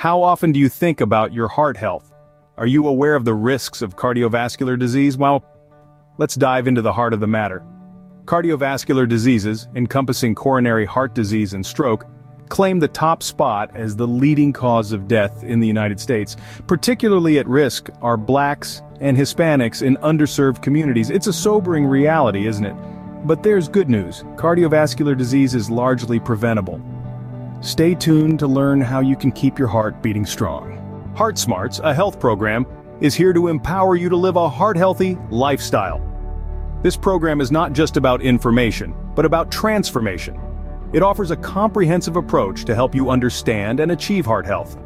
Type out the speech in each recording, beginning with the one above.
How often do you think about your heart health? Are you aware of the risks of cardiovascular disease? Well, let's dive into the heart of the matter. Cardiovascular diseases, encompassing coronary heart disease and stroke, claim the top spot as the leading cause of death in the United States. Particularly at risk are blacks and Hispanics in underserved communities. It's a sobering reality, isn't it? But there's good news. Cardiovascular disease is largely preventable. Stay tuned to learn how you can keep your heart beating strong. Heart Smarts, a health program, is here to empower you to live a heart-healthy lifestyle. This program is not just about information, but about transformation. It offers a comprehensive approach to help you understand and achieve heart health.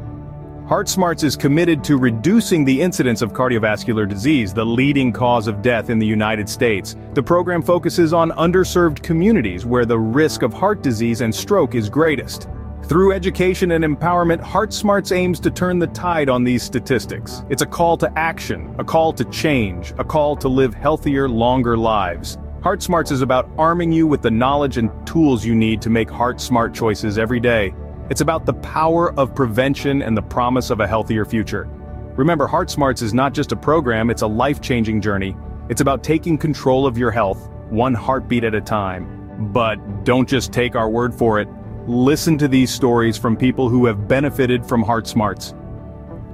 Heart Smarts is committed to reducing the incidence of cardiovascular disease, the leading cause of death in the United States. The program focuses on underserved communities where the risk of heart disease and stroke is greatest. Through education and empowerment, HeartSmarts aims to turn the tide on these statistics. It's a call to action, a call to change, a call to live healthier, longer lives. HeartSmarts is about arming you with the knowledge and tools you need to make heart-smart choices every day. It's about the power of prevention and the promise of a healthier future. Remember, HeartSmarts is not just a program, it's a life-changing journey. It's about taking control of your health, one heartbeat at a time. But don't just take our word for it. Listen to these stories from people who have benefited from Heart Smarts.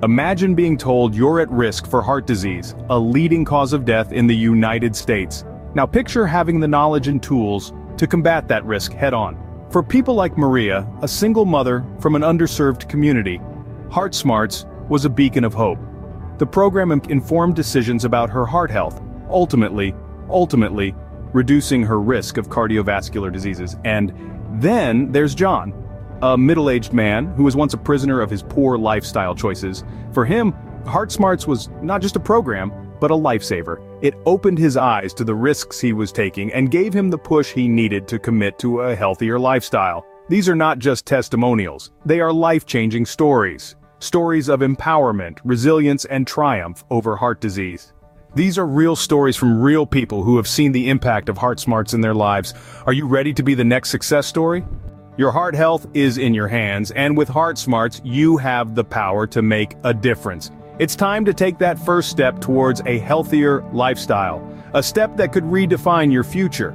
Imagine being told you're at risk for heart disease, a leading cause of death in the United States. Now picture having the knowledge and tools to combat that risk head-on. For people like Maria, a single mother from an underserved community, Heart Smarts was a beacon of hope. The program informed decisions about her heart health, ultimately, ultimately, reducing her risk of cardiovascular diseases and then there's John, a middle-aged man who was once a prisoner of his poor lifestyle choices. For him, Heart Smarts was not just a program, but a lifesaver. It opened his eyes to the risks he was taking and gave him the push he needed to commit to a healthier lifestyle. These are not just testimonials, they are life-changing stories. Stories of empowerment, resilience, and triumph over heart disease. These are real stories from real people who have seen the impact of Heart Smarts in their lives. Are you ready to be the next success story? Your heart health is in your hands, and with Heart Smarts, you have the power to make a difference. It's time to take that first step towards a healthier lifestyle, a step that could redefine your future.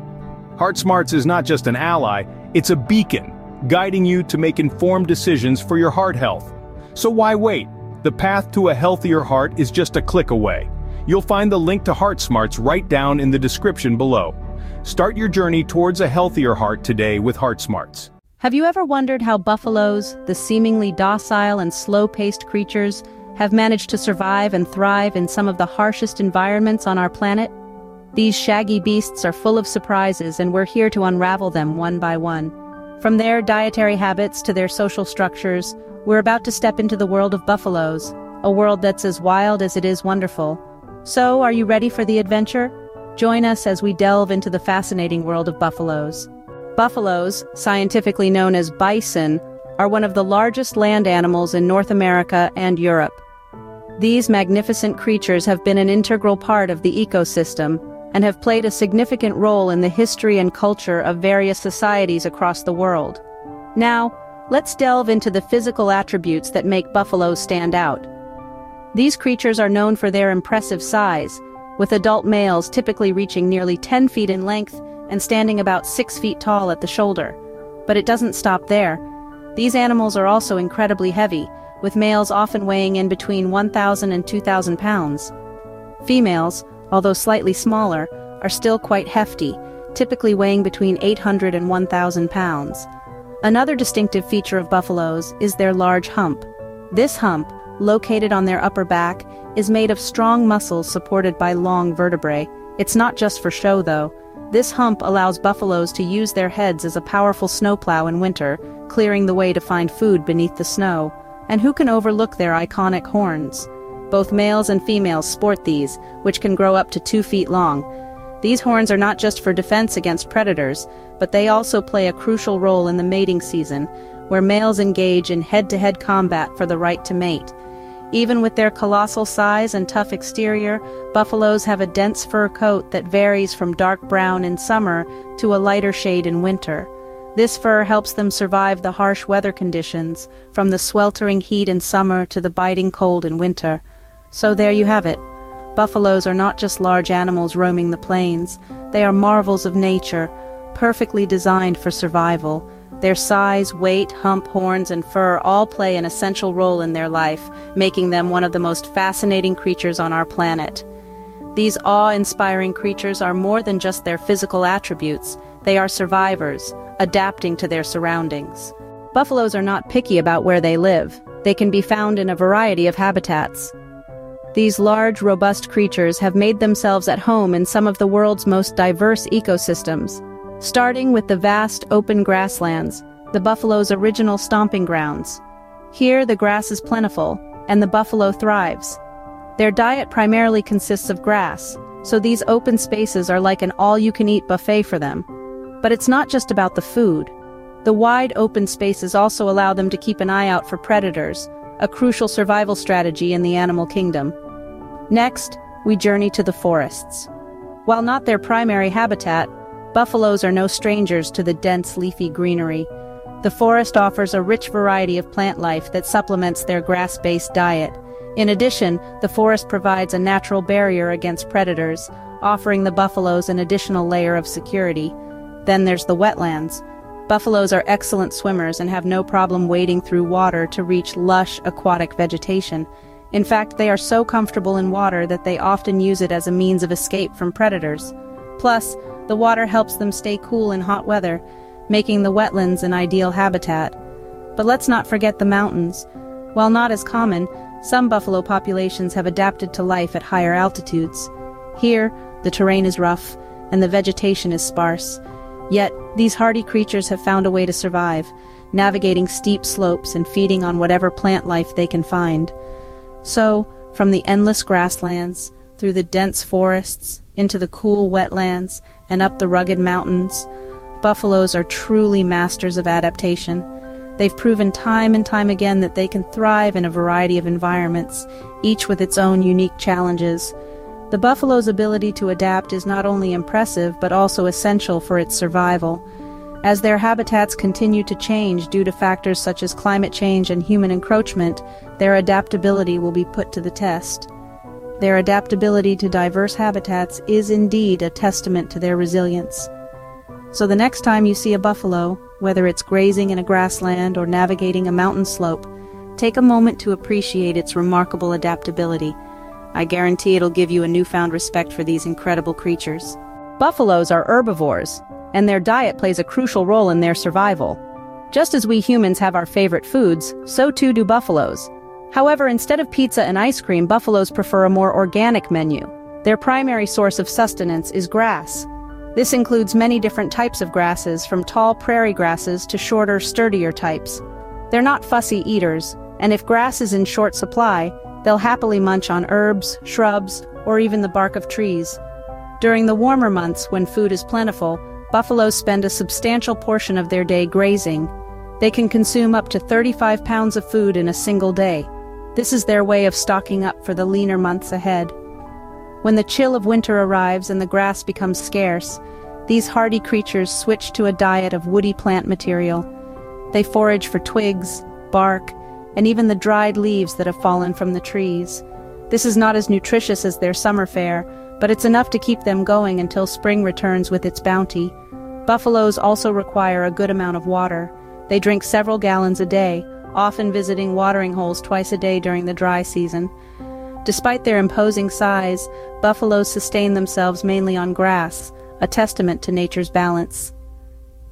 Heart Smarts is not just an ally, it's a beacon, guiding you to make informed decisions for your heart health. So why wait? The path to a healthier heart is just a click away. You'll find the link to Heart Smarts right down in the description below. Start your journey towards a healthier heart today with Heart Smarts. Have you ever wondered how buffaloes, the seemingly docile and slow-paced creatures, have managed to survive and thrive in some of the harshest environments on our planet? These shaggy beasts are full of surprises and we're here to unravel them one by one. From their dietary habits to their social structures, we're about to step into the world of buffaloes, a world that's as wild as it is wonderful, so, are you ready for the adventure? Join us as we delve into the fascinating world of buffaloes. Buffaloes, scientifically known as bison, are one of the largest land animals in North America and Europe. These magnificent creatures have been an integral part of the ecosystem and have played a significant role in the history and culture of various societies across the world. Now, let's delve into the physical attributes that make buffaloes stand out. These creatures are known for their impressive size, with adult males typically reaching nearly 10 feet in length and standing about 6 feet tall at the shoulder. But it doesn't stop there. These animals are also incredibly heavy, with males often weighing in between 1,000 and 2,000 pounds. Females, although slightly smaller, are still quite hefty, typically weighing between 800 and 1,000 pounds. Another distinctive feature of buffaloes is their large hump. This hump, located on their upper back, is made of strong muscles supported by long vertebrae. It's not just for show though. This hump allows buffaloes to use their heads as a powerful snowplow in winter, clearing the way to find food beneath the snow. And who can overlook their iconic horns? Both males and females sport these, which can grow up to two feet long. These horns are not just for defense against predators, but they also play a crucial role in the mating season, where males engage in head-to-head -head combat for the right to mate. Even with their colossal size and tough exterior, buffaloes have a dense fur coat that varies from dark brown in summer to a lighter shade in winter. This fur helps them survive the harsh weather conditions, from the sweltering heat in summer to the biting cold in winter. So there you have it. Buffaloes are not just large animals roaming the plains, they are marvels of nature, perfectly designed for survival. Their size, weight, hump, horns, and fur all play an essential role in their life, making them one of the most fascinating creatures on our planet. These awe-inspiring creatures are more than just their physical attributes, they are survivors, adapting to their surroundings. Buffaloes are not picky about where they live. They can be found in a variety of habitats. These large, robust creatures have made themselves at home in some of the world's most diverse ecosystems, starting with the vast open grasslands, the buffalo's original stomping grounds. Here, the grass is plentiful, and the buffalo thrives. Their diet primarily consists of grass, so these open spaces are like an all-you-can-eat buffet for them. But it's not just about the food. The wide open spaces also allow them to keep an eye out for predators, a crucial survival strategy in the animal kingdom. Next, we journey to the forests. While not their primary habitat, buffaloes are no strangers to the dense leafy greenery. The forest offers a rich variety of plant life that supplements their grass-based diet. In addition, the forest provides a natural barrier against predators, offering the buffaloes an additional layer of security. Then there's the wetlands. Buffaloes are excellent swimmers and have no problem wading through water to reach lush aquatic vegetation. In fact, they are so comfortable in water that they often use it as a means of escape from predators. Plus, the water helps them stay cool in hot weather, making the wetlands an ideal habitat. But let's not forget the mountains. While not as common, some buffalo populations have adapted to life at higher altitudes. Here, the terrain is rough, and the vegetation is sparse, Yet, these hardy creatures have found a way to survive, navigating steep slopes and feeding on whatever plant life they can find. So, from the endless grasslands, through the dense forests, into the cool wetlands, and up the rugged mountains, buffaloes are truly masters of adaptation. They've proven time and time again that they can thrive in a variety of environments, each with its own unique challenges. The buffalo's ability to adapt is not only impressive but also essential for its survival. As their habitats continue to change due to factors such as climate change and human encroachment, their adaptability will be put to the test. Their adaptability to diverse habitats is indeed a testament to their resilience. So the next time you see a buffalo, whether it's grazing in a grassland or navigating a mountain slope, take a moment to appreciate its remarkable adaptability I guarantee it'll give you a newfound respect for these incredible creatures. Buffaloes are herbivores, and their diet plays a crucial role in their survival. Just as we humans have our favorite foods, so too do buffaloes. However, instead of pizza and ice cream, buffaloes prefer a more organic menu. Their primary source of sustenance is grass. This includes many different types of grasses, from tall prairie grasses to shorter, sturdier types. They're not fussy eaters, and if grass is in short supply, They'll happily munch on herbs, shrubs, or even the bark of trees. During the warmer months, when food is plentiful, buffaloes spend a substantial portion of their day grazing. They can consume up to 35 pounds of food in a single day. This is their way of stocking up for the leaner months ahead. When the chill of winter arrives and the grass becomes scarce, these hardy creatures switch to a diet of woody plant material. They forage for twigs, bark, and even the dried leaves that have fallen from the trees. This is not as nutritious as their summer fare, but it's enough to keep them going until spring returns with its bounty. Buffaloes also require a good amount of water. They drink several gallons a day, often visiting watering holes twice a day during the dry season. Despite their imposing size, buffaloes sustain themselves mainly on grass, a testament to nature's balance.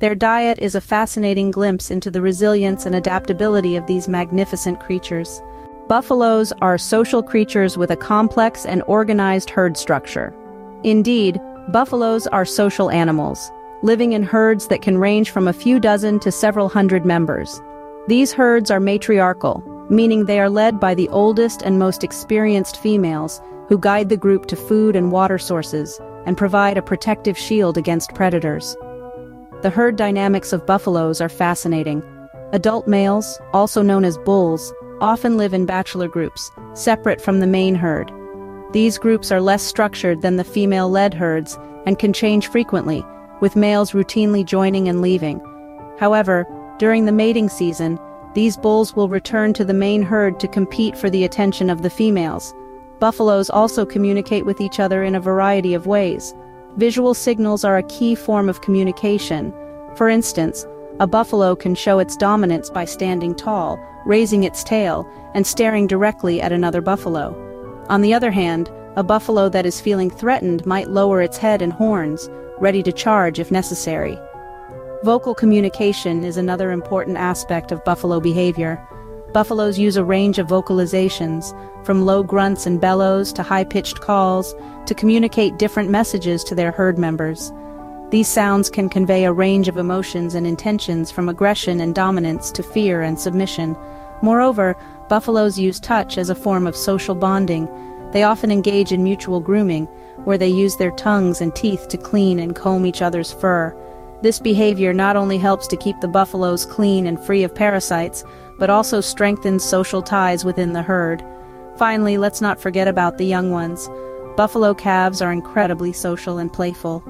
Their diet is a fascinating glimpse into the resilience and adaptability of these magnificent creatures. Buffaloes are social creatures with a complex and organized herd structure. Indeed, buffaloes are social animals, living in herds that can range from a few dozen to several hundred members. These herds are matriarchal, meaning they are led by the oldest and most experienced females, who guide the group to food and water sources, and provide a protective shield against predators. The herd dynamics of buffaloes are fascinating. Adult males, also known as bulls, often live in bachelor groups, separate from the main herd. These groups are less structured than the female-led herds and can change frequently, with males routinely joining and leaving. However, during the mating season, these bulls will return to the main herd to compete for the attention of the females. Buffaloes also communicate with each other in a variety of ways. Visual signals are a key form of communication. For instance, a buffalo can show its dominance by standing tall, raising its tail, and staring directly at another buffalo. On the other hand, a buffalo that is feeling threatened might lower its head and horns, ready to charge if necessary. Vocal communication is another important aspect of buffalo behavior. Buffaloes use a range of vocalizations, from low grunts and bellows to high-pitched calls, to communicate different messages to their herd members. These sounds can convey a range of emotions and intentions from aggression and dominance to fear and submission. Moreover, buffaloes use touch as a form of social bonding. They often engage in mutual grooming, where they use their tongues and teeth to clean and comb each other's fur. This behavior not only helps to keep the buffaloes clean and free of parasites, but also strengthens social ties within the herd. Finally, let's not forget about the young ones. Buffalo calves are incredibly social and playful.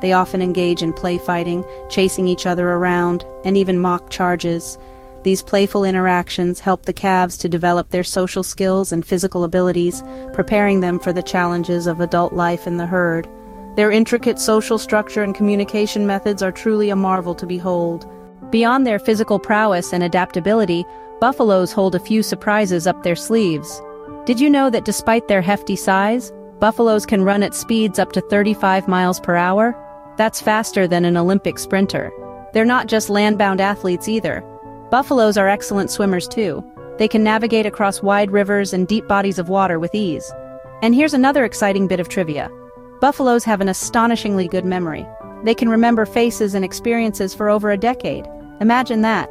They often engage in play fighting, chasing each other around, and even mock charges. These playful interactions help the calves to develop their social skills and physical abilities, preparing them for the challenges of adult life in the herd. Their intricate social structure and communication methods are truly a marvel to behold. Beyond their physical prowess and adaptability, buffaloes hold a few surprises up their sleeves. Did you know that despite their hefty size, buffaloes can run at speeds up to 35 miles per hour? That's faster than an Olympic sprinter. They're not just land-bound athletes either. Buffaloes are excellent swimmers too. They can navigate across wide rivers and deep bodies of water with ease. And here's another exciting bit of trivia. Buffaloes have an astonishingly good memory. They can remember faces and experiences for over a decade. Imagine that.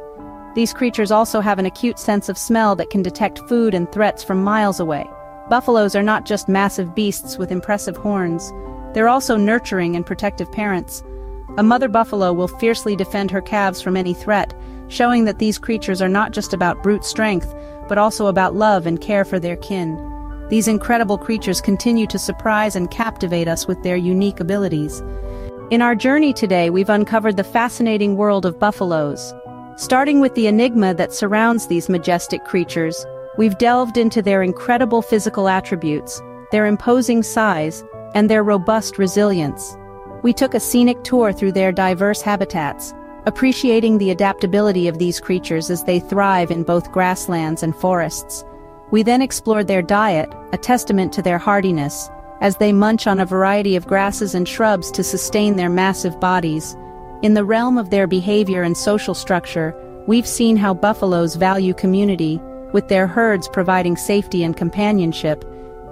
These creatures also have an acute sense of smell that can detect food and threats from miles away. Buffaloes are not just massive beasts with impressive horns. They're also nurturing and protective parents. A mother buffalo will fiercely defend her calves from any threat, showing that these creatures are not just about brute strength, but also about love and care for their kin. These incredible creatures continue to surprise and captivate us with their unique abilities. In our journey today, we've uncovered the fascinating world of buffaloes. Starting with the enigma that surrounds these majestic creatures, we've delved into their incredible physical attributes, their imposing size, and their robust resilience. We took a scenic tour through their diverse habitats, appreciating the adaptability of these creatures as they thrive in both grasslands and forests. We then explored their diet, a testament to their hardiness, as they munch on a variety of grasses and shrubs to sustain their massive bodies. In the realm of their behavior and social structure, we've seen how buffaloes value community, with their herds providing safety and companionship,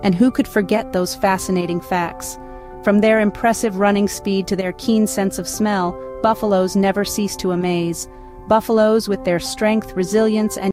and who could forget those fascinating facts? From their impressive running speed to their keen sense of smell, buffaloes never cease to amaze. Buffaloes with their strength, resilience, and